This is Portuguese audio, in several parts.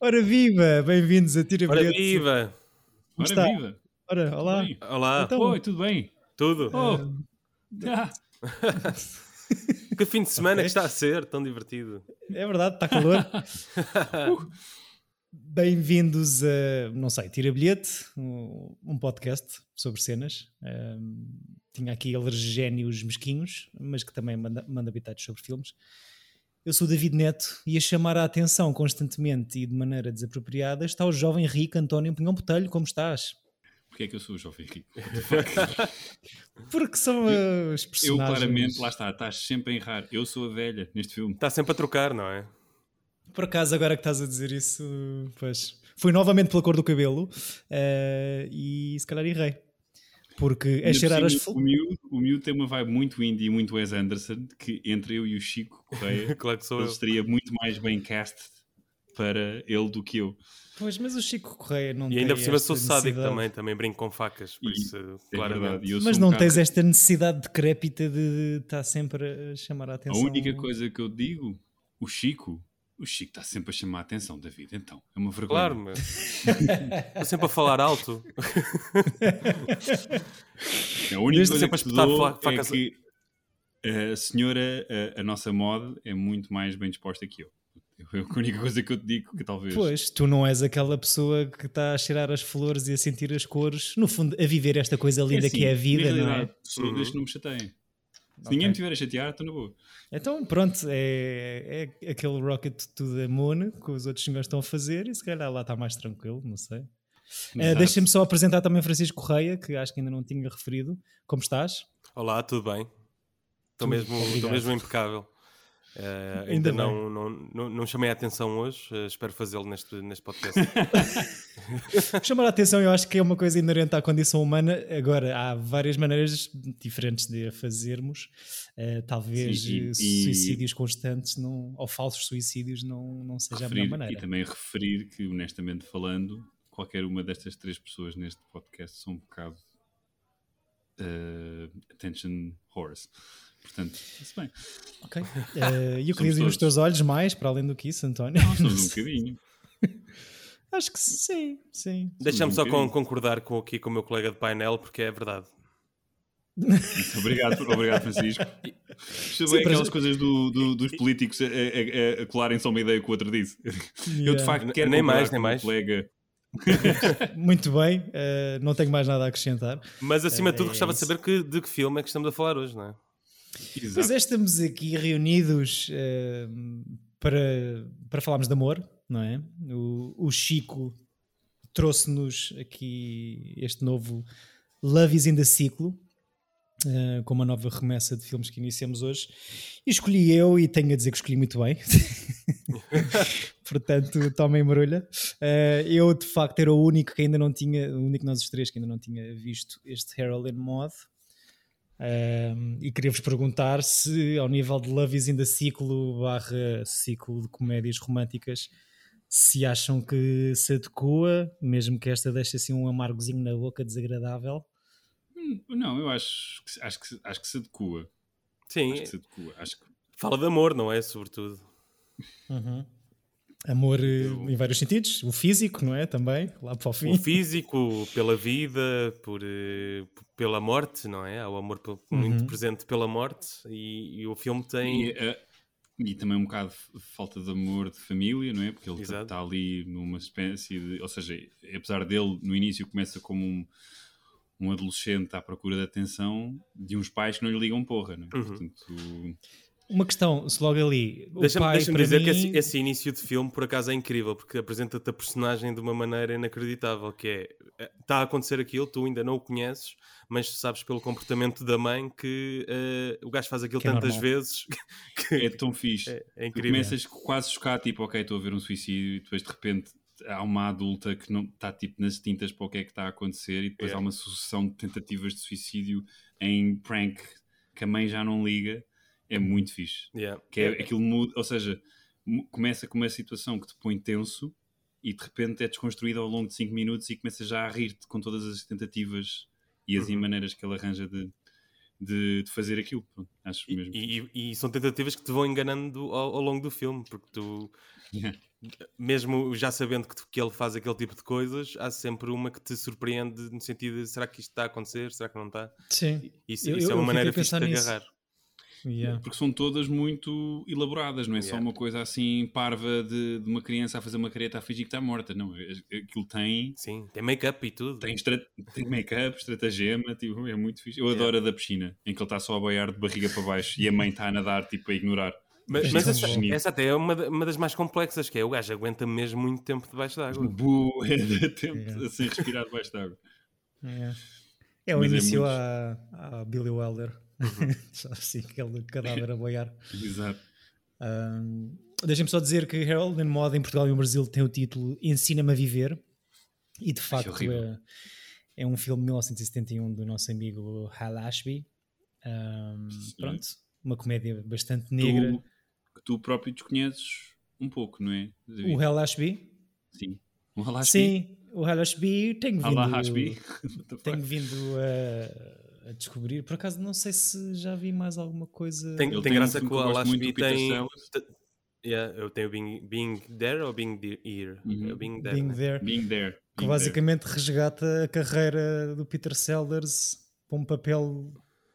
Ora viva! Bem-vindos a Tira Ora Bilhete. viva! Como Ora está? viva! Ora, olá. Bem. Olá! Então, Oi, tudo bem? Tudo? Oh! Ah, Que fim de semana Ok. que está a ser, tão divertido. É verdade, está calor. Bem-vindos a, não sei, Tira Bilhete, um, um podcast sobre cenas. Ahm, tinha aqui alergénios mesquinhos, mas que também manda, manda habitados sobre filmes. Eu sou o David Neto e a chamar a atenção constantemente e de maneira desapropriada está o jovem rico António Pinhão Botelho. Como estás? Porquê é que eu sou o jovem rico? Porque são os Eu personagens... claramente, lá está, estás sempre a errar. Eu sou a velha neste filme. Está sempre a trocar, não é? Por acaso, agora que estás a dizer isso, pois. Foi novamente pela cor do cabelo eh, e se calhar errei. Porque é cheirar as flores. o, miúdo, o miúdo tem uma vibe muito indie e muito Wes Anderson, que entre eu e o Chico Correia, Claro que sou ele eu. estaria muito mais bem cast para ele do que eu. Pois, mas o Chico Correia não E tem ainda por cima sou sádico também, também brinco com facas, por E- isso, É claramente. verdade. e Mas um não tens esta necessidade decrépita de estar sempre a chamar a A atenção. única coisa que eu digo, o Chico, o Chico está sempre a chamar a atenção, David. Então, é uma vergonha. Claro, mas. Estou sempre a falar alto. A única coisa sempre a que te espetar dou fa- é que a senhora, a, a nossa mod, é muito mais bem disposta que eu. É a única coisa que eu te digo que talvez. Pois, tu não és aquela pessoa que está a cheirar as flores e a sentir as cores, no fundo, a viver esta coisa linda que é a assim, vida, não é? Sou, Uhum. não me chateiem. Se Ok. ninguém me tiver a chatear, estou na boa. Então, pronto, é, é aquele Rocket to the Moon que os outros senhores estão a fazer e se calhar lá está mais tranquilo, não sei. Exato. Deixa-me só apresentar também Francisco Correia, que acho que ainda não tinha referido. Como estás? Olá, tudo bem? Estou mesmo, mesmo impecável. Eh, Ainda ainda não, não, não, não chamei a atenção hoje, eh, espero fazê-lo neste, neste podcast. Chamar a atenção, eu acho que é uma coisa inerente à condição humana. Agora, há várias maneiras diferentes de a fazermos. Eh, talvez Sim, e- eh, e- suicídios constantes não, ou falsos suicídios não, não seja a melhor Referir- maneira. e também referir que, honestamente falando, qualquer uma destas três pessoas neste podcast são um bocado eh, attention horse. Portanto, se bem. Ok. Eh, E eu queria ver os teus olhos mais, para além do que isso, António. Nós somos um bocadinho. Acho que sim, sim. Deixa-me um só bocadinho. concordar com, aqui com o meu colega de painel, porque é verdade. Obrigado, obrigado Francisco. Sim, aquelas coisas do- do- dos políticos a, a- a- colarem só uma ideia que o outro disse. Eu Yeah. de facto quero nem mais, com nem o meu mais. colega. Muito bem, eh, não tenho mais nada a acrescentar. Mas acima de tudo, É gostava de isso. saber que, de que filme é que estamos a falar hoje, não é? Pois Exato. é, estamos aqui reunidos eh, para, para falarmos de amor, não é? O, o Chico trouxe-nos aqui este novo Love is in the Ciclo, eh, com uma nova remessa de filmes que iniciamos hoje. E escolhi eu, e tenho a dizer que escolhi muito bem. Portanto, tomem embrulha. Eh, eu, de facto, era o único que ainda não tinha, o único de nós os três que ainda não tinha visto este Harold and Mod. Um, e queria-vos perguntar se, ao nível de Love is in the Ciclo barra ciclo de comédias românticas, se acham que se adequa, mesmo que esta deixe assim um amargozinho na boca desagradável. Hum, Não, eu acho que, acho que, acho que se adequa. Sim, Acho que se adequa. Acho que fala de amor, não é? Sobretudo. Amor eh, em vários sentidos, o físico, não é? Também, lá para o fim. O físico, pela vida, por, eh, pela morte, não é? Há o amor pe- muito Uhum. presente pela morte e, e o filme tem. E, eh, e também um bocado de falta de amor de família, não é? Porque ele está ali numa espécie de. Ou seja, apesar dele no início começa como um, um adolescente à procura de atenção de uns pais que não lhe ligam porra, não é? Uhum. Portanto, Uma questão, se logo ali. Deixa-me pai, deixa para dizer mim, que esse, esse início de filme, por acaso, é incrível, porque apresenta-te a personagem de uma maneira inacreditável, que é, está a acontecer aquilo, tu ainda não o conheces, mas sabes pelo comportamento da mãe que eh, o gajo faz aquilo Que é tantas normal. vezes que é tão fixe. é, é Tu incrível. começas quase chocado, tipo, ok, estou a ver um suicídio, e depois de repente há uma adulta que não está tipo nas tintas para o que é que está a acontecer, e depois É. há uma sucessão de tentativas de suicídio em prank que a mãe já não liga, é muito fixe. Yeah. Que é, aquilo muda, ou seja, começa com uma situação que te põe tenso e de repente é desconstruída ao longo de 5 minutos e começas já a rir-te com todas as tentativas e as Uhum. maneiras que ele arranja de, de, de fazer aquilo. Pronto, acho E, mesmo. e- e são tentativas que te vão enganando ao, ao longo do filme, porque tu, Yeah. mesmo já sabendo que, tu- que ele faz aquele tipo de coisas, há sempre uma que te surpreende no sentido de será que isto está a acontecer, será que não está? Sim. Isso, Eu- isso eu- é uma eu maneira fixe de nisso. agarrar. Yeah. Porque são todas muito elaboradas, não é só Yeah. uma coisa assim parva de, de uma criança a fazer uma careta a fingir que está morta. Não, aquilo tem, Sim, tem make-up e tudo. tem, estra- tem make-up, estratagema, tipo, é muito fixe. Eu adoro a da piscina, em que ele está só a boiar de barriga para baixo e a mãe está a nadar, tipo, a ignorar. Mas, mas é essa, essa até é uma, uma das mais complexas, que é o gajo aguenta mesmo muito tempo debaixo d'água. Bu, é de tempo Yeah. sem respirar debaixo d'água. É, é o Mas é início muito- a, a Billy Wilder. Só assim, aquele cadáver a boiar. Exato. Um, Deixem-me só dizer que Harold and Mod em Portugal e no Brasil tem o título Ensina-me a Viver. E de facto é, é um filme de 1971 do nosso amigo Hal Ashby. Um, pronto, uma comédia bastante negra. Tu, que tu próprio desconheces um pouco, não é? David? O Hal Ashby? Sim. O Hal Ashby? Sim, o Hal Ashby tenho vindo, Hal Ashby? Tenho vindo a, a descobrir. Por acaso não sei se já vi mais alguma coisa. Tem, tem tem graça que o eu gosto muito Alash do Peter tem. Yeah, eu tenho Being, being There ou Being the- Here? Uhum. É Being There. Being né? There. Being there. que Being there. basicamente resgata a carreira do Peter Sellers para um papel.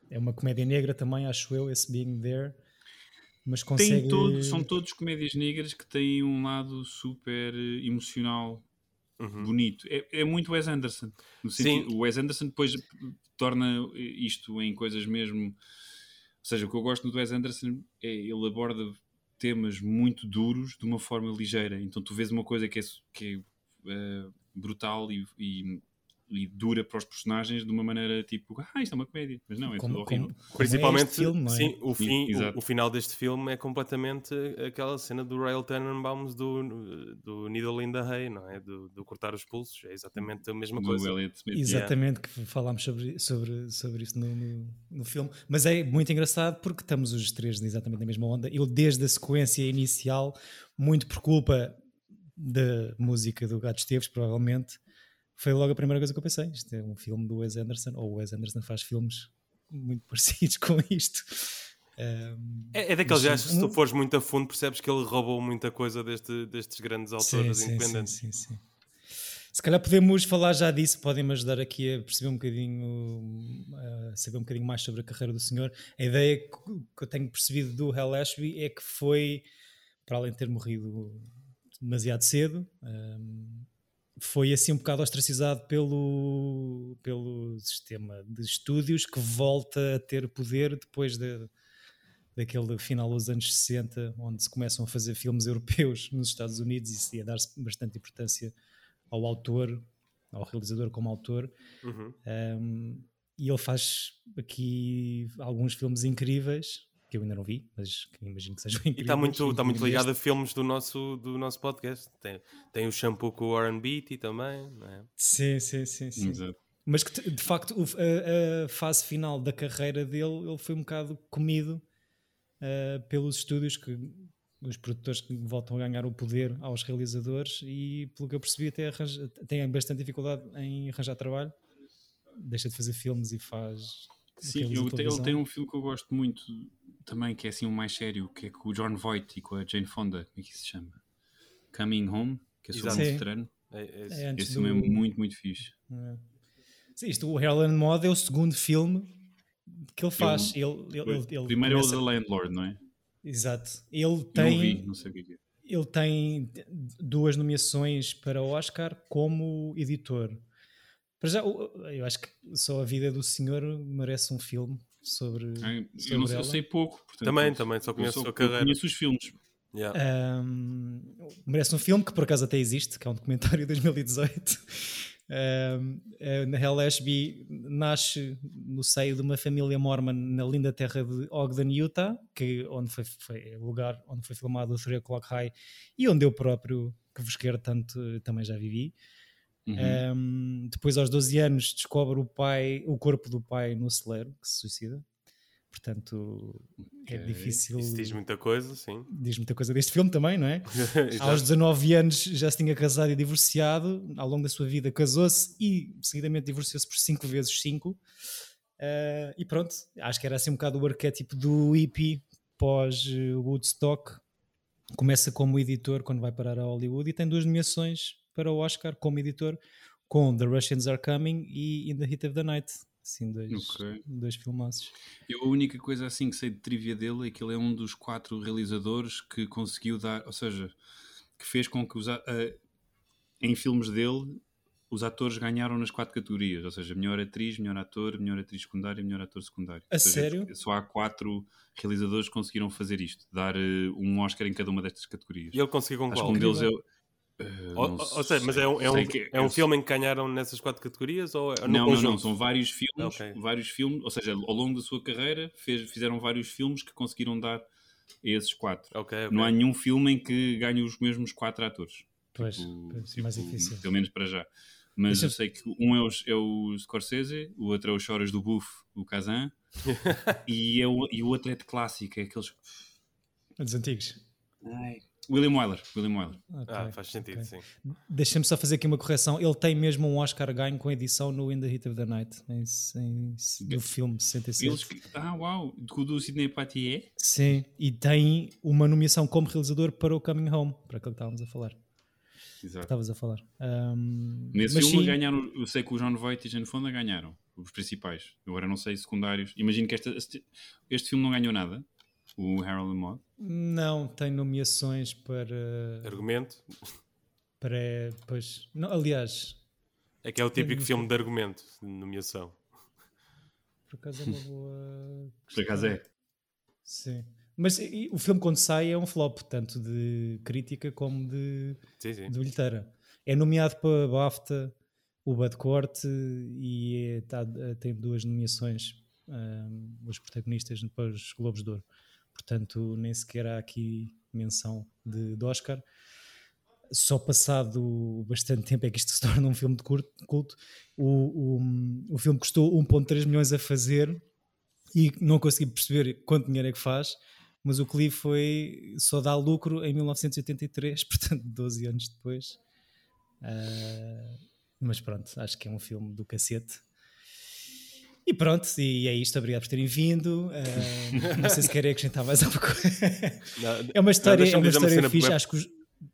É uma comédia negra também, acho eu, esse Being There. Mas consegue. Tem todo, são todos comédias negras que têm um lado super eh, emocional, Uhum. bonito. É, é muito Wes Anderson. No sentido, o Wes Anderson depois torna isto em coisas mesmo. Ou seja, o que eu gosto do Wes Anderson é ele aborda temas muito duros de uma forma ligeira. Então tu vês uma coisa que é, que é eh, brutal e, e- e dura para os personagens de uma maneira tipo, ah, isto é uma comédia. Mas não, é como, tudo horrível. como, como Principalmente, é filme, não é? sim, o, fim, o, o final deste filme é completamente aquela cena do Royal Tenenbaums do, do Needle in the Hay, não é? Do, do cortar os pulsos, é exatamente a mesma Do coisa. Elliot Smith. Exatamente, que falámos sobre, sobre, sobre isso no, no, no filme. Mas é muito engraçado porque estamos os três exatamente na mesma onda. Eu, desde a sequência inicial, muito por culpa da música do Gato Esteves, provavelmente, foi logo a primeira coisa que eu pensei. Isto é um filme do Wes Anderson, ou o Wes Anderson faz filmes muito parecidos com isto. Um, É, é daqueles gajos se tu fores muito a fundo percebes que ele roubou muita coisa deste, destes grandes autores sim, independentes. Sim, sim, sim. Se calhar podemos falar já disso, podem-me ajudar aqui a perceber um bocadinho, a saber um bocadinho mais sobre a carreira do senhor. A ideia que eu tenho percebido do Hal Ashby é que foi, para além de ter morrido demasiado cedo, foi assim um bocado ostracizado pelo, pelo sistema de estúdios que volta a ter poder depois de, daquele final dos anos 60, onde se começam a fazer filmes europeus nos Estados Unidos e se a dar-se bastante importância ao autor, ao realizador como autor. Uhum. Um, e ele faz aqui alguns filmes incríveis que eu ainda não vi, mas que imagino que sejam incríveis. E está muito, está muito ligado este. a filmes do nosso, do nosso podcast. Tem, tem o shampoo com o Warren Beatty também, não é? Sim, sim, sim. sim. Exato. Mas que de facto a, a fase final da carreira dele ele foi um bocado comido ah, pelos estúdios que os produtores que voltam a ganhar o poder aos realizadores e pelo que eu percebi até arranja, tem bastante dificuldade em arranjar trabalho deixa de fazer filmes e faz Sim, eu ele tem um filme que eu gosto muito também, que é assim um mais sério, que é com o John Voight e com a Jane Fonda. Como é que isso se chama? Coming Home, que é sobre Exato. um veterano. É- é- É Esse do- filme é muito, muito fixe. É. Sim, isto, o Harold Mod é o segundo filme que ele faz. Ele, ele, ele, ele Primeiro começa- é o The Landlord, não é? Exato. Ele Não tem, vi, não sei o que é que é. ele tem duas nomeações para o Oscar como editor. Para já, o- eu acho que só a vida do senhor merece um filme sobre. Ah, Eu, sobre não sei, eu ela. sei pouco. portanto, Também, eu- também, só eu conheço a carreira. Eu conheço os filmes. Yeah. Um, merece um filme que por acaso até existe, que é um documentário de 2018. Um, na Hell Ashby nasce no seio de uma família mormon na linda terra de Ogden, Utah, que onde foi, foi é o lugar onde foi filmado o Three O'Clock High e onde eu próprio, que vos quero tanto, também já vivi. Uhum. Um, depois, aos 12 anos, descobre o pai, o corpo do pai no celeiro, que se suicida. Portanto, é Ok. difícil. Isso diz muita coisa, sim. Diz muita coisa deste filme também, não é? Aos 19 anos já se tinha casado e divorciado. Ao longo da sua vida casou-se e seguidamente divorciou-se por cinco vezes cinco. Uh, e pronto, acho que era assim um bocado o arquétipo do hippie pós-Woodstock. Começa como editor quando vai parar a Hollywood e tem duas nomeações para o Oscar como editor, com The Russians Are Coming e In the Heat of the Night. Assim, dois, okay. dois filmaços. Eu a única coisa assim que sei de trivia dele é que ele é um dos quatro realizadores que conseguiu dar, ou seja, que fez com que os, uh, em filmes dele os atores ganharam nas quatro categorias, ou seja, melhor atriz, melhor ator, melhor atriz secundária e melhor ator secundário. A seja, sério? Só há quatro realizadores que conseguiram fazer isto, dar uh, um Oscar em cada uma destas categorias. E ele conseguiu com Acho qual? um deles é, Uh, ou, ou seja, mas é um, é um, que, é um filme em que ganharam nessas quatro categorias? Ou é não, não, não, são vários filmes, okay. vários filmes, ou seja, ao longo da sua carreira fez, fizeram vários filmes que conseguiram dar esses quatro. Okay, okay. Não há nenhum filme em que ganhe os mesmos quatro atores. Pois, tipo, pois tipo, mais difícil. Pelo menos para já. Mas Deixa... eu sei que um é o, é o Scorsese, o outro é o Choras do Buff, o Kazan, e, é o, e o outro é de clássico, é aqueles... Dos antigos. Ai, William Wyler. William Wyler. Okay, ah, faz sentido, okay. sim. Deixa-me só fazer aqui uma correção. Ele tem mesmo um Oscar ganho com edição no In the Heat of the Night, em, em, no filme 67. Eles, ah, uau! Do, do Sidney Poitier? Sim, e tem uma nomeação como realizador para o Coming Home, para aquilo que estávamos a falar. Exato. Estavas a falar. Um, Nesse filme sim, ganharam, eu sei que o John Voight e Jane Fonda ganharam, os principais. Agora não sei secundários. Imagino que esta, este, este filme não ganhou nada o Harold and Maude? Não, tem nomeações para. Argumento? Para. Pois. Não, aliás. É que é o típico filme de argumento, de nomeação. Por acaso é uma boa. Por acaso é. Sim. Mas e, o filme, quando sai, é um flop, tanto de crítica como de, sim, sim. de bilheteira. É nomeado para BAFTA, o Bad Court, e é, tá, tem duas nomeações, um, os protagonistas para os Globos de Ouro portanto nem sequer há aqui menção de, de Oscar. Só passado bastante tempo é que isto se torna um filme de culto. O, o, o filme custou 1,3 milhões a fazer e não consegui perceber quanto dinheiro é que faz, mas o li foi só dar lucro em 1983, portanto 12 anos depois. Uh, mas pronto, acho que é um filme do cacete. E pronto, e é isto. Obrigado por terem vindo. Uh, não sei se querem acrescentar mais alguma coisa. é uma história, não, é uma história uma fixe. Acho que os...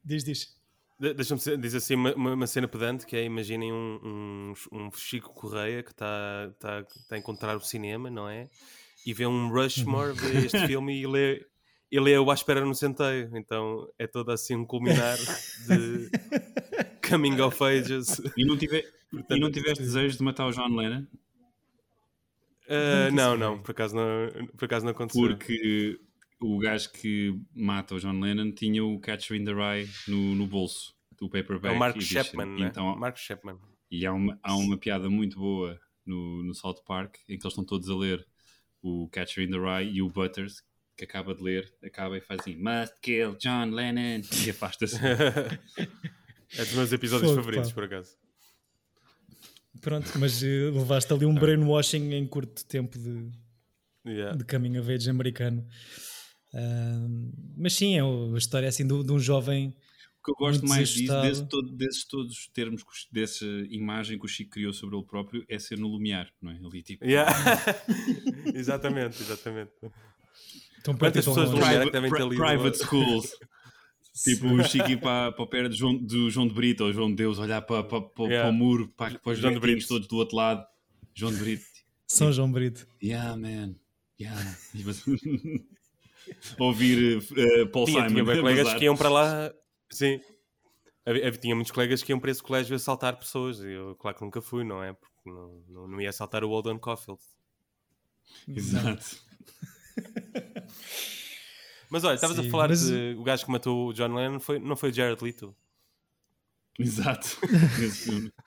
Diz, diz. Deixa-me dizer assim uma, uma, cena pedante que é, imaginem um, um, um Chico Correia que está tá, tá a encontrar o cinema, não é? E vê um Rushmore, vê este filme e lê, e lê o À Espera no Centeio. Então é todo assim um culminar de coming of ages. E não, tive, Portanto, e não tiveste desejo de matar o John Lennon? Uh, não, não, por acaso não, por acaso não aconteceu. Porque o gajo que mata o John Lennon tinha o Catcher in the Rye no, no bolso do paperback. É o Mark Shepman, né? então, Mark Shepman. E há uma, há uma piada muito boa no, no South Park em que eles estão todos a ler o Catcher in the Rye e o Butters, que acaba de ler, acaba e faz assim: Must kill John Lennon e afasta-se. é dos meus episódios Fogo, favoritos, pá. por acaso. Pronto, mas uh, levaste ali um brainwashing em curto tempo de, yeah. de caminho a verde americano. Uh, mas sim, é a história assim de, de um jovem. O que eu gosto mais disso, desse todo, desses todos os termos, dessa imagem que o Chico criou sobre ele próprio, é ser no Lumiar, não é? Ali tipo. Yeah. exatamente, exatamente. Então, Quantas pessoas do Lumiar também ali Private schools. Tipo o Chico para, para o pé de João, do João de Brito ou João de Deus, olhar para, para, para, yeah. para o muro, para, para os João de Brito todos do outro lado. João de Brito. São João Brito. Yeah, man. Yeah. Ouvir uh, Paul tinha, Simon. Tinha colegas que iam para lá. Sim. Havia, tinha muitos colegas que iam para esse colégio assaltar pessoas. Eu, claro que nunca fui, não é? Porque não, não, não ia assaltar o Walden Caulfield. Exato. Mas olha, estavas a falar mas... de o gajo que matou o John Lennon, foi, não foi o Jared Leto? Exato.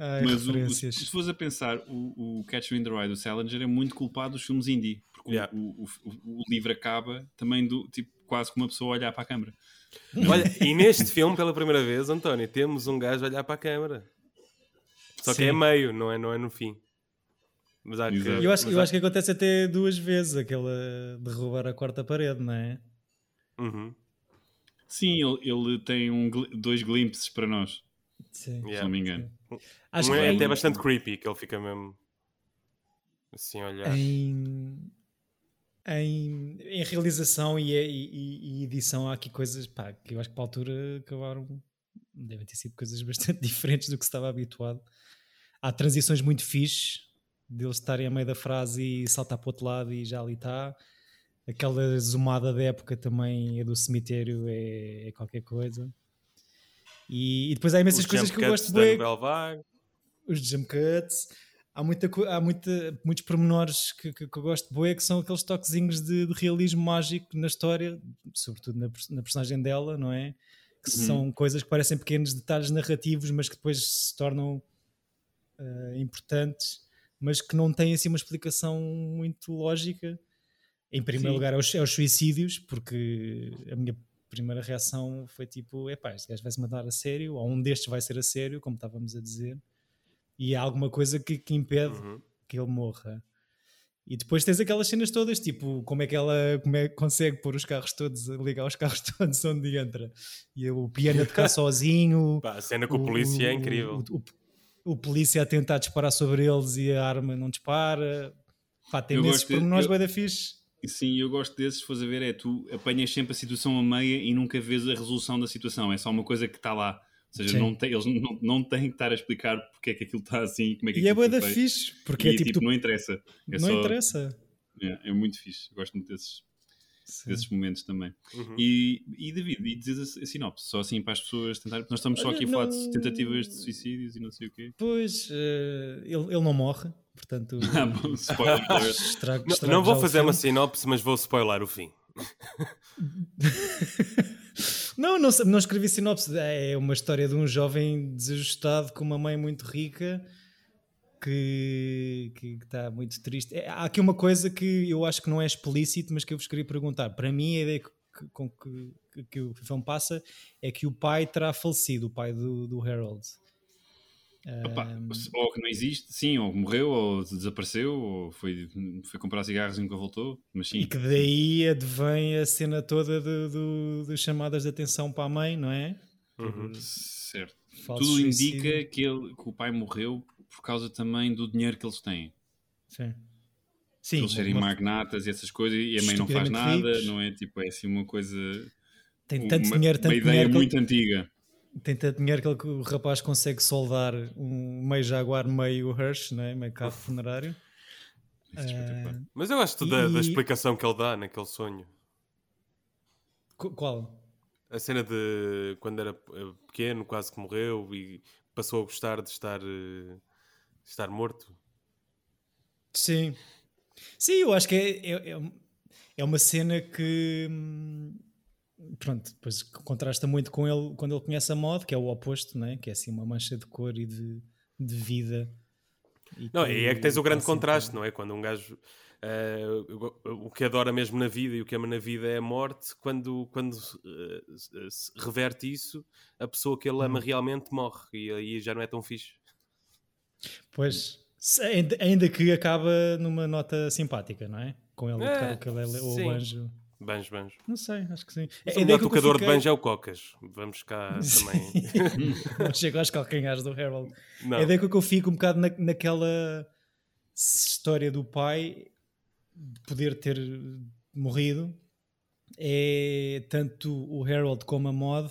Ai, mas o, se fores a pensar, o, o Catcher in the Rye do Salinger é muito culpado dos filmes indie, porque yeah. o, o, o, livro acaba também do tipo quase como uma pessoa olhar para a câmara. Olha, e neste filme, pela primeira vez, António, temos um gajo a olhar para a câmara. Só Sim. que é meio, não é, não é no fim. Mas há que, eu, acho, eu há... acho que acontece até duas vezes aquela derrubar a quarta parede, não é? Uhum. Sim, ele, ele tem um, dois glimpses para nós. Sim. Yeah. Se não me engano. Acho um que é até bastante creepy, que ele fica mesmo assim a olhar. Em, em, em realização e, e, e, edição há aqui coisas pá, que eu acho que para a altura acabaram devem ter sido coisas bastante diferentes do que se estava habituado. Há transições muito fixes deles estarem a meio da frase e saltar para o outro lado e já ali está. Aquela zoomada da época também é do cemitério, é, é qualquer coisa. E, e, depois há imensas coisas que eu gosto de ver. Os jump cuts. Há, muita, há muita, muitos pormenores que, que, que eu gosto de boa que são aqueles toquezinhos de, de, realismo mágico na história, sobretudo na, na personagem dela, não é? Que uhum. são coisas que parecem pequenos detalhes narrativos, mas que depois se tornam uh, importantes, mas que não têm assim uma explicação muito lógica. Em primeiro Sim. lugar, é os, é os, suicídios, porque a minha primeira reação foi tipo: epá, este gajo vai se matar a sério, ou um destes vai ser a sério, como estávamos a dizer, e há alguma coisa que, que impede uhum. que ele morra. E depois tens aquelas cenas todas, tipo, como é que ela como é, consegue pôr os carros todos, ligar os carros todos onde entra. E o piano a tocar sozinho. Pá, a cena com o, o polícia é incrível. O, o, o, polícia a tentar disparar sobre eles e a arma não dispara. Pá, tem esses pormenores bem da fixe. Sim, eu gosto desses, se fores a ver, é tu apanhas sempre a situação a meia e nunca vês a resolução da situação, é só uma coisa que está lá. Ou seja, não tem, eles não, não têm que estar a explicar porque é que aquilo está assim como é que E é boa da fixe, porque e, é tipo, tipo tu... não interessa. É não só... interessa. É, é, muito fixe, gosto muito desses, desses momentos também. Uhum. E, e David, e dizes a, a, sinopse, só assim para as pessoas tentarem, nós estamos só aqui a falar de tentativas de suicídios e não sei o quê. Pois, uh, ele, ele não morre, Portanto, ah, bom, spoiler estrago, estrago não, não vou fazer uma sinopse, mas vou spoiler o fim. não, não, não escrevi sinopse. É uma história de um jovem desajustado com uma mãe muito rica que, que, está muito triste. É, há aqui uma coisa que eu acho que não é explícito, mas que eu vos queria perguntar. Para mim, a ideia que, com que, que, que o filme passa é que o pai terá falecido, o pai do, do Harold. Opa, um... Ou que não existe, sim, ou morreu, ou desapareceu, ou foi, foi comprar cigarros e nunca voltou. Mas sim. E que daí advém a cena toda de, de, de chamadas de atenção para a mãe, não é? Uhum. Certo. Falso Tudo suicídio. indica que, ele, que o pai morreu por causa também do dinheiro que eles têm. Sim. Sim, eles serem magnatas e essas coisas e a mãe não faz nada, ricos. não é? Tipo, é assim uma coisa. Tem tanto uma, dinheiro, tanto uma ideia dinheiro muito antiga tem tanto dinheiro que o rapaz consegue soldar um meio Jaguar, meio Hirsch, né? meio carro funerário. Uh, Mas eu gosto e... da, da, explicação que ele dá naquele sonho. Qual? A cena de quando era eh, pequeno, quase que morreu e passou a gostar de estar, de estar morto. Sim. Sim, eu acho que é, é, é uma cena que hum, pronto, depois contrasta muito com ele quando ele conhece a mod, que é o oposto, né? que é assim uma mancha de cor e de, de vida. E não, e é que tens o grande contraste, não é? Quando um gajo uh, o que adora mesmo na vida e o que ama na vida é a morte, quando, quando uh, se reverte isso, a pessoa que ele ama hum. realmente morre e aí já não é tão fixe. Pois, ainda que acaba numa nota simpática, não é? Com ele é, tocar o, o anjo. Banjo, banjo. Não sei, acho que sim. O melhor tocador fiquei... de banjo é o Cocas. Vamos cá também. não chego aos calcanhares do Harold. Não. A ideia que eu fico um bocado na, naquela história do pai de poder ter morrido é tanto o Harold como a Mod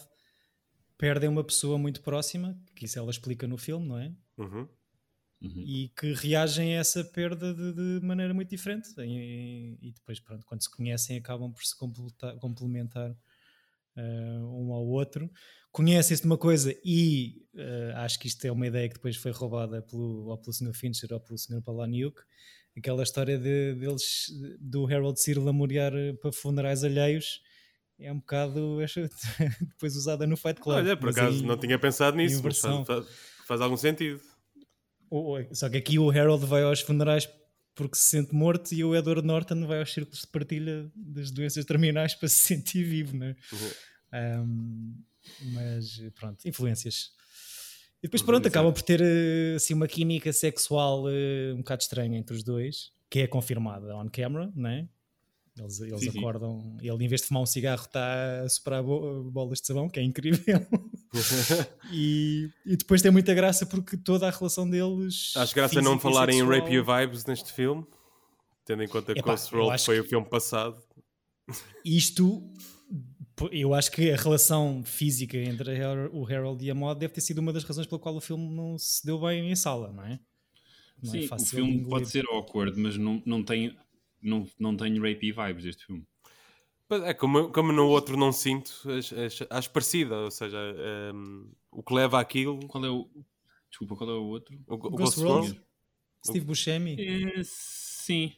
perdem uma pessoa muito próxima, que isso ela explica no filme, não é? Uhum. Uhum. e que reagem a essa perda de, de maneira muito diferente. E, e, depois, pronto, quando se conhecem, acabam por se complementar uh, um ao outro. Conhecem-se de uma coisa e uh, acho que isto é uma ideia que depois foi roubada pelo, ou pelo Sr. Fincher ou pelo Sr. Palahniuk. Aquela história de, deles, do Harold se ir lamorear para funerais alheios é um bocado depois usada no Fight Club. Olha, por acaso não tinha pensado nisso, mas faz, faz algum sentido. Só que aqui o Harold vai aos funerais porque se sente morto e o Edward Norton vai aos círculos de partilha das doenças terminais para se sentir vivo, né? Uhum. Um, mas pronto, influências. E depois, pronto, acabam por ter assim, uma química sexual uh, um bocado estranha entre os dois, que é confirmada on camera, né? Eles, eles sim, acordam, sim. ele em vez de fumar um cigarro está a soprar bo bolas de sabão, que é incrível. e, e, depois tem muita graça porque toda a relação deles. Acho graça não falarem em Rape You Vibes neste filme, tendo em conta que Ghost World foi que... o filme passado. Isto, eu acho que a relação física entre o Harold e a Maud deve ter sido uma das razões pela qual o filme não se deu bem em sala, não é? Não é Sim, é o filme pode ser awkward, mas não, não, tem, não, não tem rapey vibes este filme. É como, como no outro não sinto, acho, parecida, ou seja, um, ehm, o que leva àquilo. Qual é o. Desculpa, qual é o outro? O, o Ghost, Ghost World? Steve Buscemi? É, sim.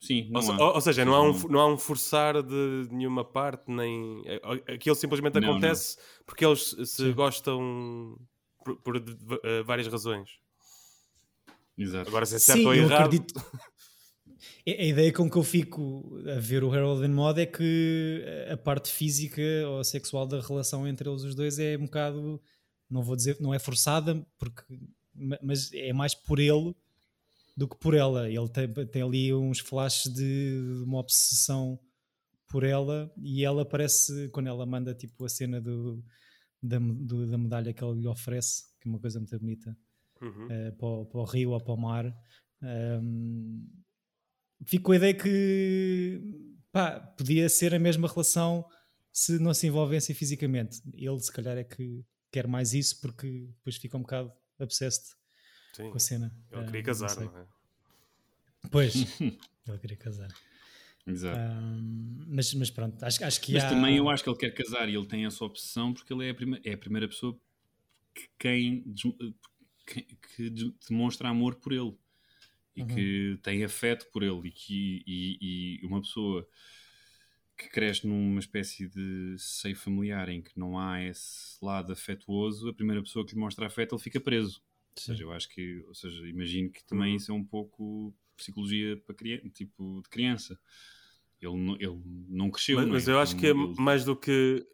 Sim, ou, ou, seja, não há, um, não há um forçar de nenhuma parte, nem. É, aquilo simplesmente não, acontece não. porque eles se sim. gostam por, por, uh, várias razões. Exato. Agora, se é certo Sim, ou errado. Acredito... A ideia com que eu fico a ver o Harold and Mod é que a parte física ou sexual da relação entre eles os dois é um bocado, não vou dizer, não é forçada, porque, mas é mais por ele do que por ela. Ele tem, tem ali uns flashes de, de uma obsessão por ela e ela parece, quando ela manda tipo a cena do, da, do, da medalha que ele lhe oferece, que é uma coisa muito bonita uhum. uh, para, o, para, o, rio ou para o mar. Um, fico com a ideia que pá, podia ser a mesma relação se não se envolvessem fisicamente. Ele, se calhar, é que quer mais isso porque depois fica um bocado obsessed Sim. com a cena. Ele queria casar, não, não, é? Pois, ele queria casar. Exato. Um, mas, mas pronto, acho, acho que Mas há... também eu acho que ele quer casar e ele tem essa opção porque ele é a, prima, é a primeira pessoa que quem que, que demonstra amor por ele e uhum. que tem afeto por ele e que e, e, uma pessoa que cresce numa espécie de seio familiar em que não há esse lado afetuoso, a primeira pessoa que lhe mostra afeto ele fica preso. Ou seja, eu acho que, ou seja, imagino que também uhum. isso é um pouco psicologia para criança, tipo de criança. Ele, ele não cresceu. Mas, não é? mas eu acho que é mais do que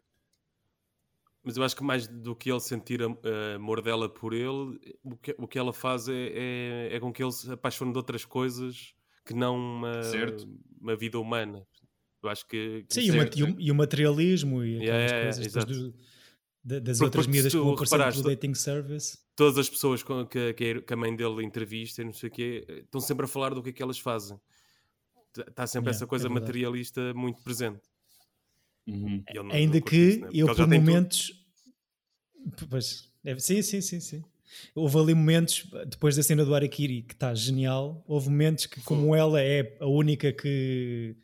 mas eu acho que mais do que ele sentir amor dela por ele, o que, o que ela faz é, é, é com que ele se apaixone de outras coisas que não uma, uma vida humana. Eu acho que. que Sim, certo, e, o, e, o, materialismo e aquelas yeah, coisas do, das porque, outras medidas que vão aparecer pelo dating service. Todas as pessoas com, que, que a mãe dele entrevista e não sei o quê estão sempre a falar do que é que elas fazem. Está sempre yeah, essa coisa é materialista muito presente. Uhum. Não, Ainda não que isso, né? eu por momentos. Pois, deve... sim, sim, sim, sim. Houve ali momentos, depois da cena do Arakiri, que está genial. Houve momentos que, como Sim. ela é a única que,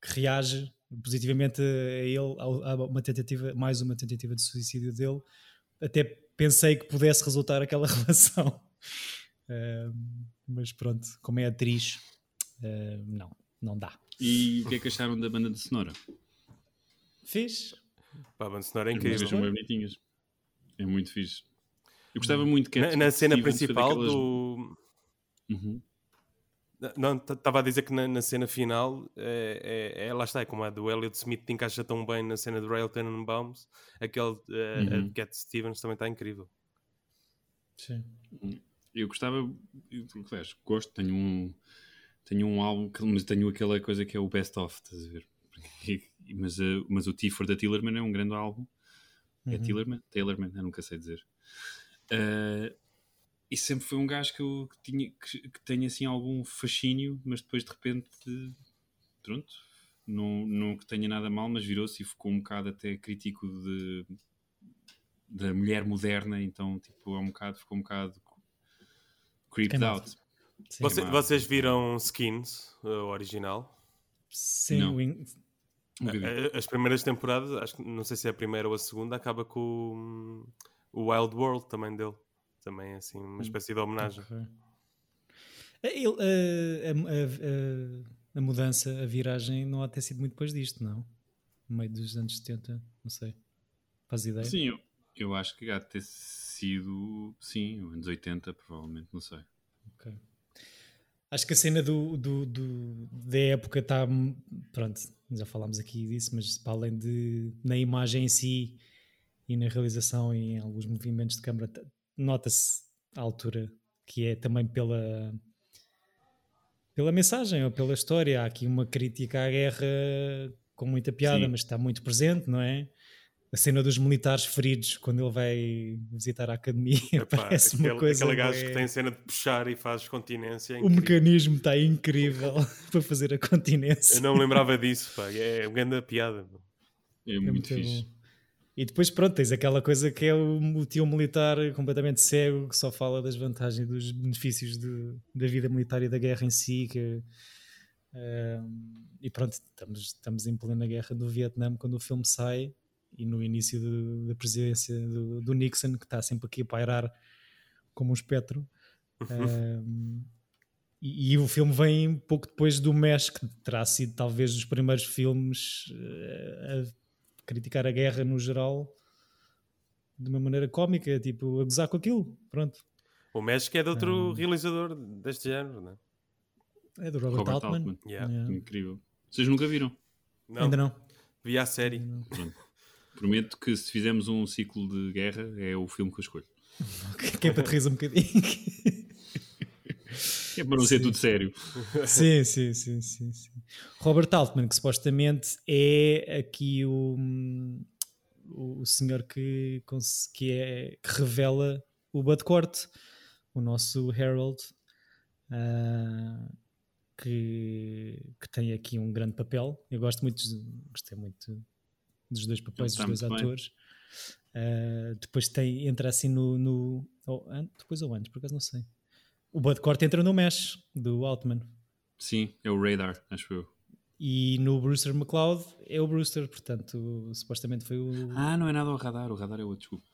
que reage positivamente a ele, a uma tentativa, mais uma tentativa de suicídio dele, até pensei que pudesse resultar aquela relação. Uh, mas pronto, como é atriz, uh, não, não dá. E o que é que acharam da banda de sonora? Fiz. Pá, a banda sonora é incrível. São bem bonitinhas. É muito fixe. Eu gostava muito que na, na cena principal do. Uhum. Não, estava a dizer que na, na cena final, é, é, é, lá está, é como a do Elliot Smith te encaixa tão bem na cena do Rail Tenenbaums, aquele uh, uhum. Cat Stevens também está incrível. Sim. Eu gostava, eu, gosto, tenho um, tenho um álbum, mas tenho aquela coisa que é o Best Of, estás a ver? Mas, uh, mas o T for da Tillerman é um grande álbum. É uhum. É Tillerman? Taylorman, eu nunca sei dizer. Uh, e sempre foi um gajo que, eu, que tinha que, que tenha assim algum fascínio, mas depois de repente, pronto, não, não que tenha nada mal, mas virou-se e ficou um bocado até crítico de da mulher moderna, então tipo, é um bocado, ficou um bocado creeped out. Você, vocês viram Skins, o original? Sim, As primeiras temporadas, acho que não sei se é a primeira ou a segunda, acaba com o Wild World também dele. Também assim, uma espécie de homenagem. Okay. Ele, a, a, a, a, mudança, a viragem não há ter sido muito depois disto, não? No meio dos anos 70, não sei. Faz ideia? Sim, eu, eu acho que há de ter sido, sim, anos 80, provavelmente, não sei. Ok. Acho que a cena do, do, do da época está. Pronto, já falámos aqui disso, mas para além de. na imagem em si e na realização e em alguns movimentos de câmara, nota-se a altura que é também pela. pela mensagem ou pela história. Há aqui uma crítica à guerra com muita piada, Sim. mas está muito presente, não é? A cena dos militares feridos quando ele vai visitar a academia Epá, parece aquele, uma coisa. Aquele gajo é... que tem cena de puxar e faz continência. É o mecanismo está incrível para fazer a continência. Eu não me lembrava disso, pá. é uma grande piada. É, é muito, muito fixe. Bom. E depois, pronto, tens aquela coisa que é o, o tio militar completamente cego que só fala das vantagens, dos benefícios de, da vida militar e da guerra em si. Que, uh, e pronto, estamos, estamos em plena guerra do Vietnã quando o filme sai e no início de, da presidência do, do, Nixon, que está sempre aqui a pairar como um espectro. Uhum. e, e, o filme vem pouco depois do MES, que terá sido talvez dos primeiros filmes uh, a criticar a guerra no geral de uma maneira cómica, tipo a gozar com aquilo. Pronto. O que é de outro um, realizador deste género, não é? É do Robert, Robert Altman. Altman. Yeah. Yeah. Incrível. Vocês nunca viram? Não. Ainda não. Vi a série. Prometo que se fizermos um ciclo de guerra, é o filme que eu escolho. que é para te rir um bocadinho. É para não ser tudo sério. Sim, sim, sim, sim, sim. Robert Altman, que supostamente é aqui o, o senhor que, que, é, que revela o Bud Cort, o nosso Harold, uh, que, que tem aqui um grande papel. Eu gosto muito, gostei muito dos dois papéis dos dois atores. Uh, depois tem, entra assim no. no ou, depois ou antes, por acaso não sei. O Bud Cort entra no Mesh do Altman. Sim, é o Radar, acho eu. E no Brewster McLeod é o Brewster, portanto, supostamente foi o. Ah, não é nada o radar, o radar é outro, desculpa.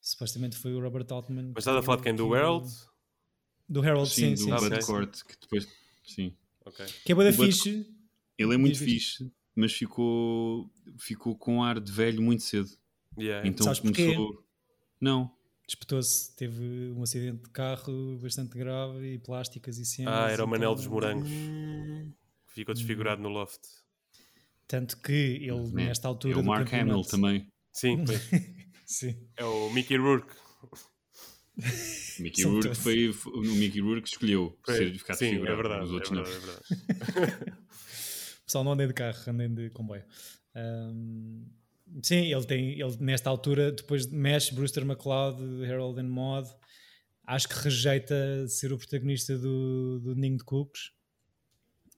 Supostamente foi o Robert Altman. Mas estás a falar de quem? Do Harold? Do Harold, sim, sim. Do sim, Bud sim. Cort, que depois. Sim. Okay. Que é boa da fixe. Ele é muito fixe, mas ficou, ficou com ar de velho muito cedo. Yeah. Então Sabes começou. Porquê? Não. Disputou-se, teve um acidente de carro bastante grave e plásticas e cenas. Ah, era o Manel dos Morangos. Ficou desfigurado no loft. Tanto que ele, é. nesta altura. É o Mark Hamill também. Sim, Sim. É o Mickey Rourke. Mickey Rourke foi, foi, o Mickey Rourke escolheu foi. ser ficar Sim, desfigurado. É verdade, os outros é verdade, não. É verdade. Pessoal, não andem de carro, andem de comboio. Um, sim, ele tem, ele nesta altura, depois mexe Brewster McLeod, Harold and Maud, acho que rejeita ser o protagonista do, do Ninho de Cooks.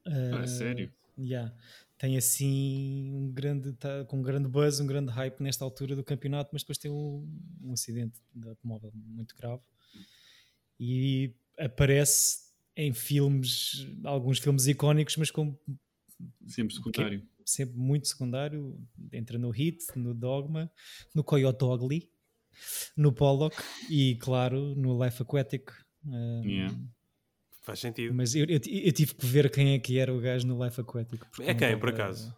Uh, ah, sério? Yeah. Tem assim um grande, tá, com um grande buzz, um grande hype nesta altura do campeonato, mas depois tem um, um acidente de automóvel muito grave e aparece em filmes, alguns filmes icónicos, mas com Sempre secundário. É sempre muito secundário. Entra no Hit, no Dogma, no Coyote Ugly, no Pollock e, claro, no Life Aquatic. Um, yeah. Faz sentido. Mas eu, eu, eu, tive que ver quem é que era o gajo no Life Aquatic. É quem, por acaso?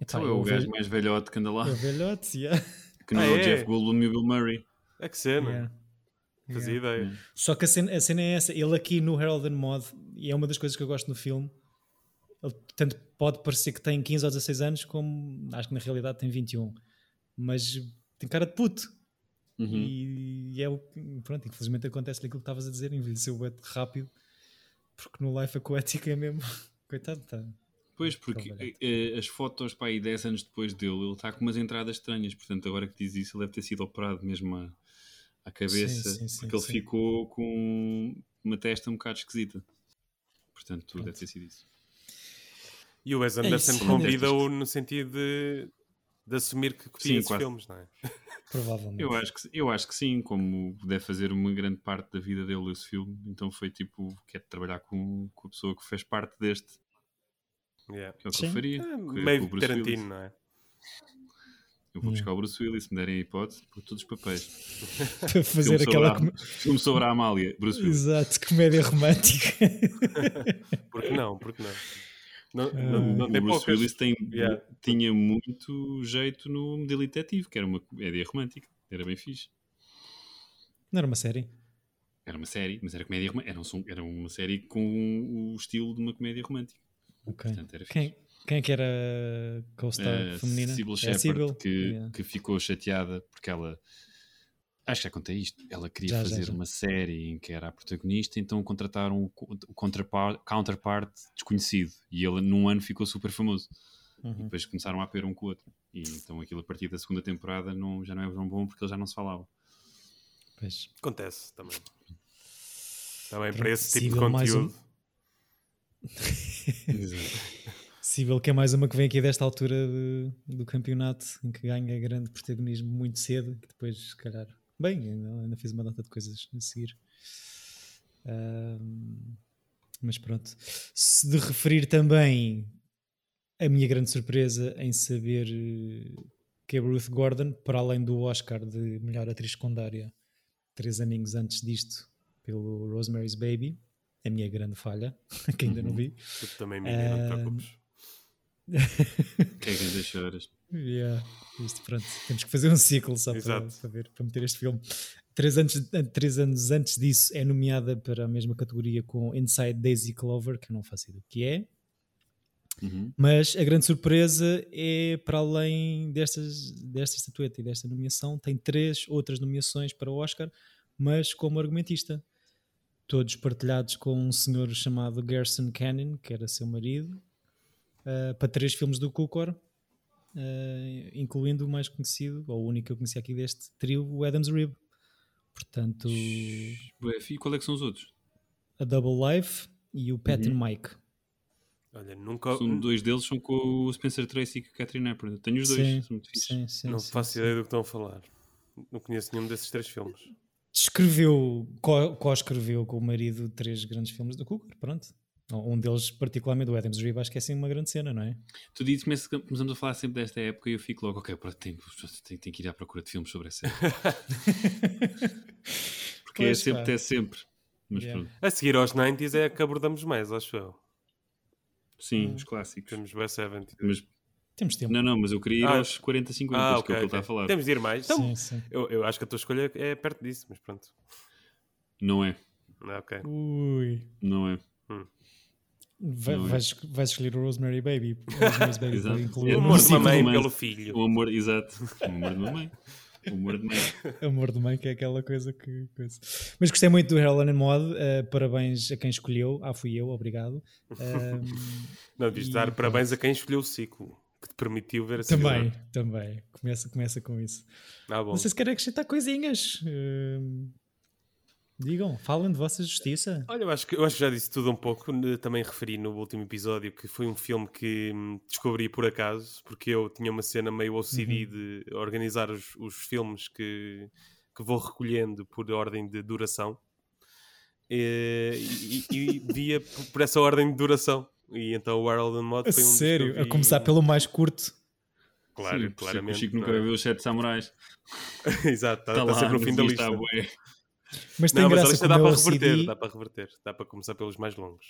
Então é o gajo mais velhote que anda lá. É o velhote, yeah. Que não ah, é o é? Jeff Goldblum e o Bill Murray. É que cena. Yeah. Fazia yeah. ideia. Yeah. Só que a cena, a cena é essa. Ele aqui no Herald and Mod, e é uma das coisas que eu gosto no filme, ele tanto pode parecer que tem 15 ou 16 anos, como acho que na realidade tem 21. Mas tem cara de puto. Uhum. E, e, é o pronto, infelizmente acontece aquilo que estavas a dizer, envelheceu o rápido, porque no Life Aquatic é mesmo, coitado, está. Pois, porque eh, as fotos para aí 10 anos depois dele, ele está com umas entradas estranhas, portanto, agora que diz isso, ele deve ter sido operado mesmo à, à cabeça, sim, sim, sim, porque ele ficou com uma testa um bocado esquisita. Portanto, Pronto. deve ter sido isso. E o Wes é Anderson é convida-o no sentido de, de assumir que copia sim, esses quase. filmes, não é? Provavelmente. Eu acho, que, eu acho que sim, como deve fazer uma grande parte da vida dele esse filme, então foi tipo, quer trabalhar com, com a pessoa que fez parte deste. Yeah. Que é o que sim. eu faria. É, meio Tarantino, Willis. não é? Eu vou buscar o Bruce Willis, se me derem a hipótese, por todos os papéis. Fazer filme aquela. Sobre a, filme sobre a Amália, Bruce Willis. Exato, comédia romântica. Por que não? Por que não? Não, uh, não, não tem o Bruce Willis tem, yeah. tinha muito jeito no modelo detetivo, que era uma comédia romântica. Era bem fixe. Não era uma série? Era uma série, mas era comédia era, um, era uma série com o estilo de uma comédia romântica. Ok. Portanto, era quem, quem é que era a co-star uh, feminina? Sybil Shepard, que, yeah. que ficou chateada porque ela Acho que já contei isto. Ela queria já, fazer já, já. uma série em que era a protagonista, então contrataram o, counterpart, counterpart desconhecido e ele num ano ficou super famoso. Uhum. E depois começaram a apoiar um com o outro. E então aquilo a partir da segunda temporada não, já não é tão bom porque eles já não se falavam. Pois. Acontece também. Também para esse tipo de conteúdo. Um... Possível que é mais uma que vem aqui desta altura de, do campeonato, em que ganha grande protagonismo muito cedo, que depois, se calhar, bem, ainda, ainda fez uma data de coisas a seguir. Uh, mas pronto. Se de referir também a minha grande surpresa em saber eh, que a Ruth Gordon, para além do Oscar de melhor atriz secundária, três aninhos antes disto, pelo Rosemary's Baby, a minha grande falha, que ainda não vi. Eu também, minha, uh, não te preocupes. que é que ainda choras? Yeah, isto, pronto, temos que fazer um ciclo só para, para, ver, para meter este filme. Três anos, três anos antes disso é nomeada para a mesma categoria com Inside Daisy Clover, que eu não faço ideia do que é. Uhum. Mas a grande surpresa é, para além destas, desta estatueta e desta nomeação, tem três outras nomeações para o Oscar, mas como argumentista. Todos partilhados com um senhor chamado Gerson Cannon, que era seu marido, uh, para três filmes do Cukor, uh, incluindo o mais conhecido, ou o único que eu conheci aqui deste trio, o Adam's Rib. Portanto. E qual é que são os outros? A Double Life e o Pat uhum. and Mike. Olha, nunca. São, dois deles são com o Spencer Tracy e com a Catherine Hepburn. Tenho os dois, sim, são muito sim, sim, Não faço ideia do que estão a falar. Não conheço nenhum desses três filmes. Escreveu, co-escreveu com o marido três grandes filmes do Cooker, pronto. Um deles, particularmente o Adams Reeve, acho que é assim uma grande cena, não é? Tu dizes que começamos a falar sempre desta época e eu fico logo, ok, tenho, tenho, tenho que ir à procura de filmes sobre essa época. Porque é pois, é sempre, até sempre. Mas yeah. pronto. A seguir aos 90s é que abordamos mais, acho eu. Sim, hum. os clássicos. Temos West 70. Mas, Temos tempo. Não, não, mas eu queria ir ah. aos 40, 50, ah, okay, que é o que ele está a falar. Temos de ir mais. Então, sim, sim. Eu, eu acho que a tua escolha é perto disso, mas pronto. Não é. Ah, ok. Ui. Não é. Hum. Vai, não vais, vais escolher o Rosemary Baby. Rosemary's Baby o amor de uma mãe pelo filho. O amor, exato. O amor de uma mãe. Humor de mãe. Humor de mãe, que é aquela coisa que. Coisa. Mas gostei muito do Heroin and Mod. Uh, parabéns a quem escolheu. Ah, fui eu, obrigado. Não, devias e... dar parabéns a quem escolheu o ciclo que te permitiu ver a Também, também. Começa, começa com isso. Ah, bom. Não sei se querem acrescentar coisinhas. Uh, Digam, falem de vossa justiça. Olha, eu acho, que, eu acho que já disse tudo um pouco. Também referi no último episódio que foi um filme que hum, descobri por acaso, porque eu tinha uma cena meio OCD uhum. de organizar os, os filmes que, que vou recolhendo por ordem de duração. E, e, e via por essa ordem de duração. E então o World and Mod foi um Sério? A começar pelo mais curto. Claro, Sim, claramente. O Chico nunca é? viu os Sete Samurais. Exato, está, tá, tá sempre no fim da lista. Mas tem não, graça mas a lista dá para reverter, dá para reverter, dá para começar pelos mais longos.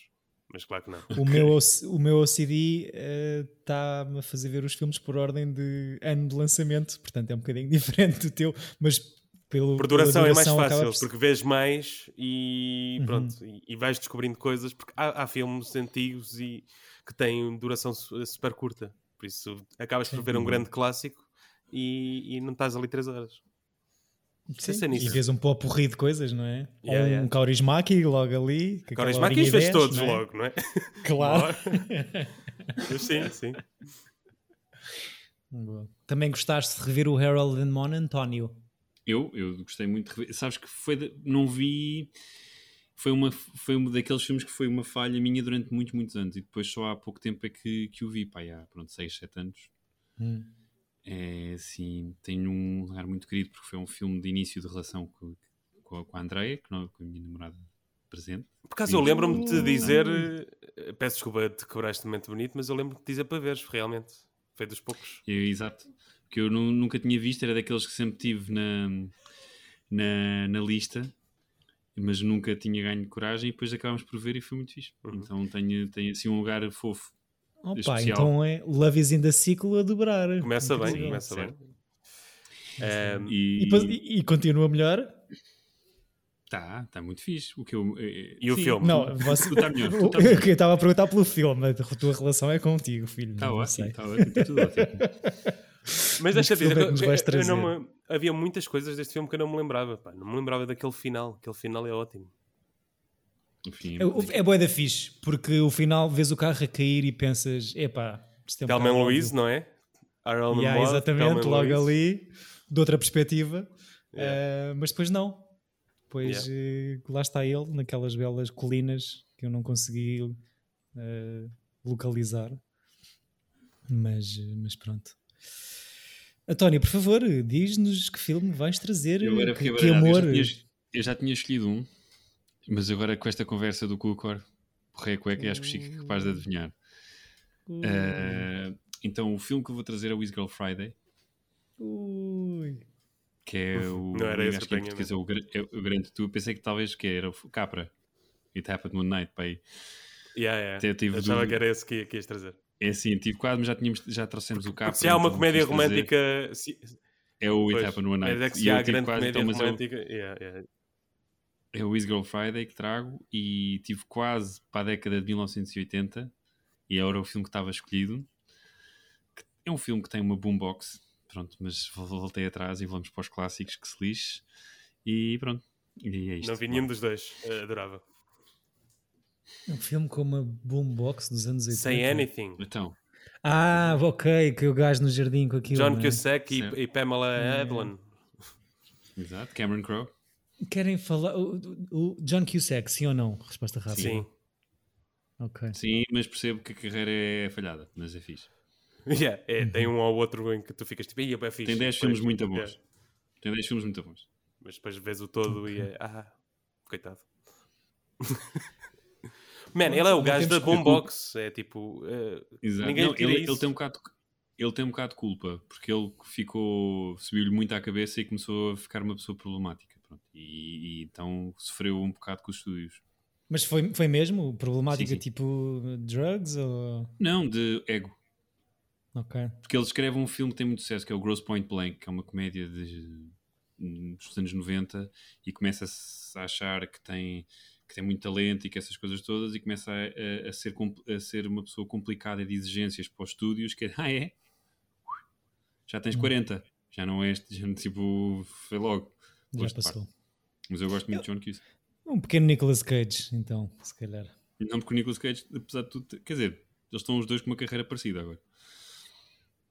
Mas claro que não. O, meu, o meu OCD está-me uh, a fazer ver os filmes por ordem de ano de lançamento, portanto é um bocadinho diferente do teu, mas pelo, por duração, duração é mais fácil, por... porque vês mais e uhum. pronto, e, e, vais descobrindo coisas, porque há, há, filmes antigos e que têm duração super curta, por isso acabas por ver um grande clássico e, e não estás ali 3 horas. Sim, e vês um popurri de coisas, não é? Yeah, um yeah. Kaurismaki logo ali. Kaurismaki vês todos não é? logo, não é? Claro. sim, sim. Boa. Também gostaste de rever o Harold and Mon, António? Eu, eu gostei muito de rever. Sabes que foi de... não vi. Foi, uma, foi um daqueles filmes que foi uma falha minha durante muitos, muitos anos e depois só há pouco tempo é que, que o vi, pá, há pronto, 6, 7 anos. Hum é assim, tenho um lugar muito querido porque foi um filme de início de relação com, com, com a Andrea, com a minha namorada presente. Por acaso eu lembro-me de dizer, ah. peço desculpa de quebrar este momento bonito, mas eu lembro-me de dizer para veres, realmente. Foi dos poucos. Eu, exato. Que eu nunca tinha visto, era daqueles que sempre tive na, na, na lista, mas nunca tinha ganho coragem e depois acabámos por ver e foi muito fixe. Uhum. Então tenho, tenho assim um lugar fofo Opa, então é Love is in the Ciclo a dobrar. Começa bem, começa bem. Um, e... E, e... continua melhor. Tá, tá muito fixe. O que eu, eh, e o Sim, filme? Não, você... tu tá melhor. Tu tá melhor. Eu estava a perguntar pelo filme, a tua relação é contigo, filho. Está ótimo, está ótimo, está tudo ótimo. Mas deixa ver, é eu, eu não me, havia muitas coisas deste filme que eu não me lembrava. Pá. Não me lembrava daquele final. Aquele final é ótimo. Enfim, é, é boa da fixe, porque o final vês o carro a cair e pensas, epá, Thelma um Louise, não é? Yeah, exatamente, logo ali, de outra perspectiva. Yeah. Uh, mas depois não. Depois yeah. uh, lá está ele, naquelas belas colinas que eu não consegui uh, localizar. Mas, mas pronto. António, por favor, diz-nos que filme vais trazer. Eu era, que, que amor. Eu já, tinha, eu já, tinha, escolhido um, mas agora com esta conversa do Cucor, porrei a cueca e acho que o Chico é capaz de adivinhar. Uh, então, o filme que eu vou trazer é o Is Girl Friday. Ui. Que é o. Não era esse que, é, que é o, é o grande tu. Pensei que talvez que era o Capra. It Happened One Night, pai. Yeah, yeah. Eu achava do... que era esse que, que ias trazer. É assim, tive quase, mas já, tínhamos, já trouxemos o Capra. Se há uma então comédia romântica. Se... É o It Happened One Night. É que se há grande quase, comédia então, romântica. Eu... Yeah, yeah. É o Is Girl Friday que trago e tive quase para a década de 1980 e era o filme que estava escolhido. É um filme que tem uma boombox, pronto, mas voltei atrás e vamos para os clássicos que se lixe. E pronto, e é isto. Não vi nenhum dos dois, uh, adorava. Um filme com uma boombox dos anos 80. Say Anything. Então. Ah, ok, que o gajo no jardim com aquilo. John é? Cusack e, e, Pamela é. Adlon. Exato, Cameron Crowe. Querem falar. O, o, John Cusack, sim ou não? Resposta rápida. Sim. Ok. Sim, mas percebo que a carreira é falhada, mas é fixe. Yeah, é, uhum. Tem um ou outro em que tu ficas tipo, é fixe. Tem 10 filmes muito bons. Yeah. Tem 10 filmes muito bons. Mas depois vês o todo okay. e é. Ah, coitado. Man, ele é o gajo da boombox. É tipo. Uh, Exato. Ninguém Não, ele, ele, tem um bocado. Ele tem um bocado de culpa, porque ele ficou. subiu-lhe muito à cabeça e começou a ficar uma pessoa problemática. Pronto. E, e então sofreu um bocado com os estúdios. Mas foi, foi mesmo? Problemática sim, sim. tipo drugs? Ou... Não, de ego. Ok. Porque ele escreve um filme que tem muito sucesso, que é o Gross Point Blank, que é uma comédia de, dos anos 90 e começa-se a achar que tem que tem muito talento e que essas coisas todas e começa a, a, a, ser, a ser uma pessoa complicada de exigências para os estúdios que é, ah é? Já tens 40, hum. já não és, já, tipo, foi logo. Já passou. Mas eu gosto muito eu, de John Cusack. Um pequeno Nicolas Cage, então, se calhar. Não, porque o Nicolas Cage, apesar de tudo, quer dizer, eles estão os dois com uma carreira parecida agora.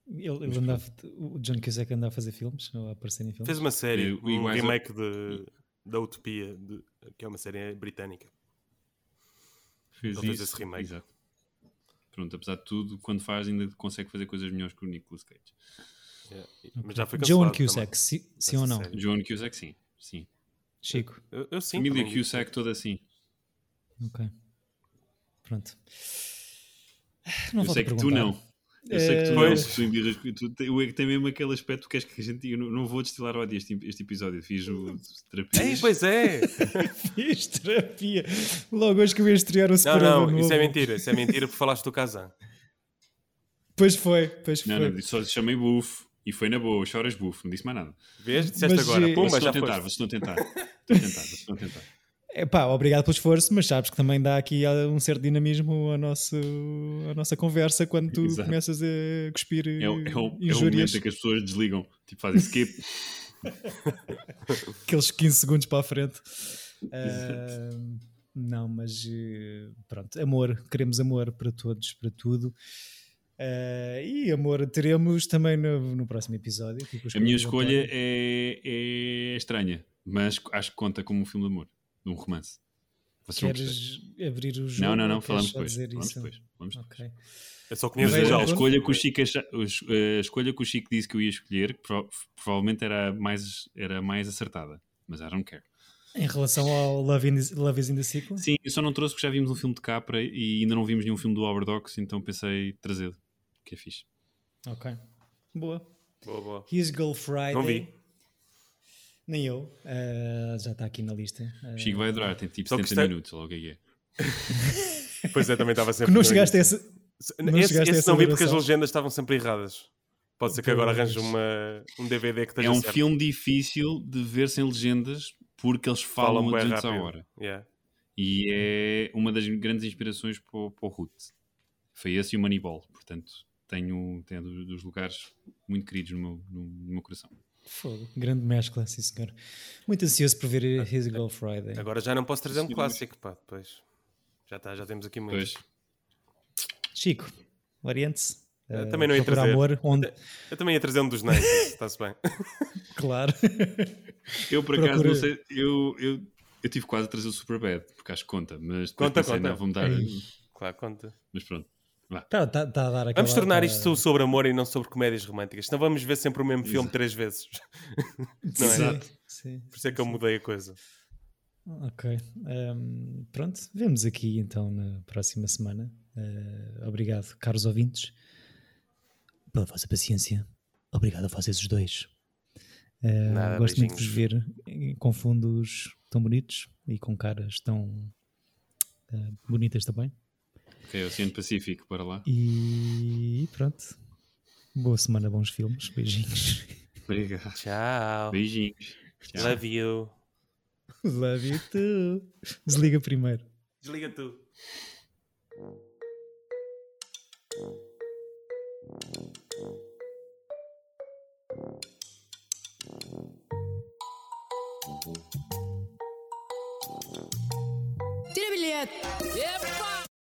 Ele, ele andava, o John Cusack anda a fazer filmes, ou a aparecer em filmes? Fez uma série, um remake de da Utopia, de, que é uma série britânica. Fez Ele fez esse remake. Exato. Pronto, apesar de tudo, quando faz, ainda consegue fazer coisas melhores que o Nicolas Cage. Yeah. Mas já foi John Cusack, sim, sim ou não? John Cusack, sim. sim. Chico. Eu, eu sim. Família também. Cusack toda assim. Ok. Pronto. Não eu sei que tu não. Eu sei que tu pois. não, tu embirras, tu, tu, tem mesmo aquele aspecto que queres que a gente. Eu não, não vou destilar ódio este, este episódio. Fiz o terapia. Ei, pois é! Fiz terapia. Logo hoje que eu ia estrear o Não, não, isso é mentira. Isso é mentira porque falaste do Kazan. Pois foi, pois não, foi. Não, só chamei bufo e foi na boa. Choras bufo, não disse mais nada. Vês? Disseste Mas, agora. Pumba, vocês estão a tentar, vocês estão a tentar. Estou a tentar, vocês estão a tentar. É pá, obrigado pelo esforço, mas sabes que também dá aqui um certo dinamismo à nossa, à nossa conversa quando tu Exato. começas a cuspir é, é, o, é o momento em que as pessoas desligam, tipo fazem skip. Aqueles 15 segundos para a frente. Uh, não, mas eh, pronto, amor, queremos amor para todos, para tudo. Uh, e amor teremos também no, no próximo episódio. A minha escolha é, é estranha, mas acho que conta como um filme de amor de um romance. Vocês Queres abrir o jogo? Não, não, não, falamos depois. Falamos depois. Falamos depois. Okay. Eu só conheço Mas, a, escolha que o Chico, a escolha que o Chico disse que eu ia escolher provavelmente era mais, era mais acertada, mas I don't care. Em relação ao Love, in the, Love is in the Sequel? Sim, eu só não trouxe porque já vimos um filme de Capra e ainda não vimos nenhum filme do Overdox, então pensei trazer, que é fixe. Ok, boa. Boa, boa. His Girl Friday. Não vi. Nem eu. Uh, já está aqui na lista. Uh, Chico vai adorar, tem tipo 70 gostei... minutos, logo aí é. pois é, também estava sempre. não chegaste a essa. Não esse, esse não vi porque as legendas estavam sempre erradas. Pode ser que agora arranje uma, um DVD que esteja É um certo. filme difícil de ver sem legendas porque eles falam, falam antes à hora. Yeah. E é uma das grandes inspirações para o, para o Root. Foi esse e o Moneyball. Portanto, tenho, tenho dos lugares muito queridos no meu, no, no meu coração. Fogo, grande mescla, sim senhor. Muito ansioso por ver His Girl Friday. Agora já não posso trazer um clássico, pá, depois. Já está, já temos aqui muitos. Chico, oriente-se. Eu também não ia trazer. Amor, onde... Eu também ia trazer um dos Nights, está-se bem. claro. Eu, por acaso, Procura. não sei, eu, eu, eu tive quase a trazer o Superbad, porque acho que conta, mas conta, pensei, conta. Não, vamos dar... Claro, conta. Mas pronto. Tá, tá, tá a dar vamos tornar isto sobre amor e não sobre comédias românticas. Senão vamos ver sempre o mesmo filme Exato. três vezes. não é? Exato. Sim, Por isso é que eu mudei a coisa. Ok. Um, pronto, vemos aqui então na próxima semana. Uh, obrigado, caros ouvintes, pela vossa paciência. Obrigado a vocês os dois. Uh, Nada, gosto beijinhos. muito de vos ver com fundos tão bonitos e com caras tão uh, bonitas também. Ok, Oceano Pacífico, para lá. E pronto. Boa semana, bons filmes. Beijinhos. Obrigado. Tchau. Beijinhos. Tchau. Love you. Love you too. Desliga primeiro. Desliga tu. Tira bilhete. Epa!